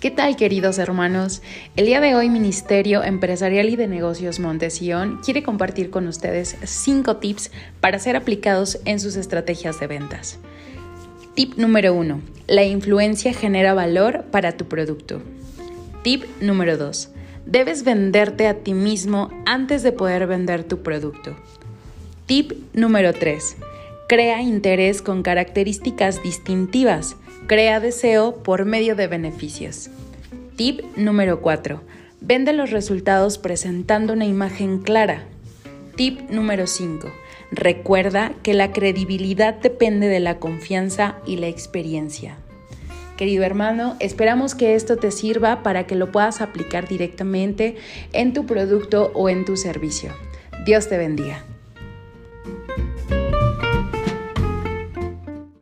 ¿Qué tal queridos hermanos? El día de hoy Ministerio Empresarial y de Negocios Montesión quiere compartir con ustedes 5 tips para ser aplicados en sus estrategias de ventas. Tip número 1. La influencia genera valor para tu producto. Tip número 2. Debes venderte a ti mismo antes de poder vender tu producto. Tip número 3. Crea interés con características distintivas Crea deseo por medio de beneficios. Tip número 4. Vende los resultados presentando una imagen clara. Tip número 5. Recuerda que la credibilidad depende de la confianza y la experiencia. Querido hermano, esperamos que esto te sirva para que lo puedas aplicar directamente en tu producto o en tu servicio. Dios te bendiga.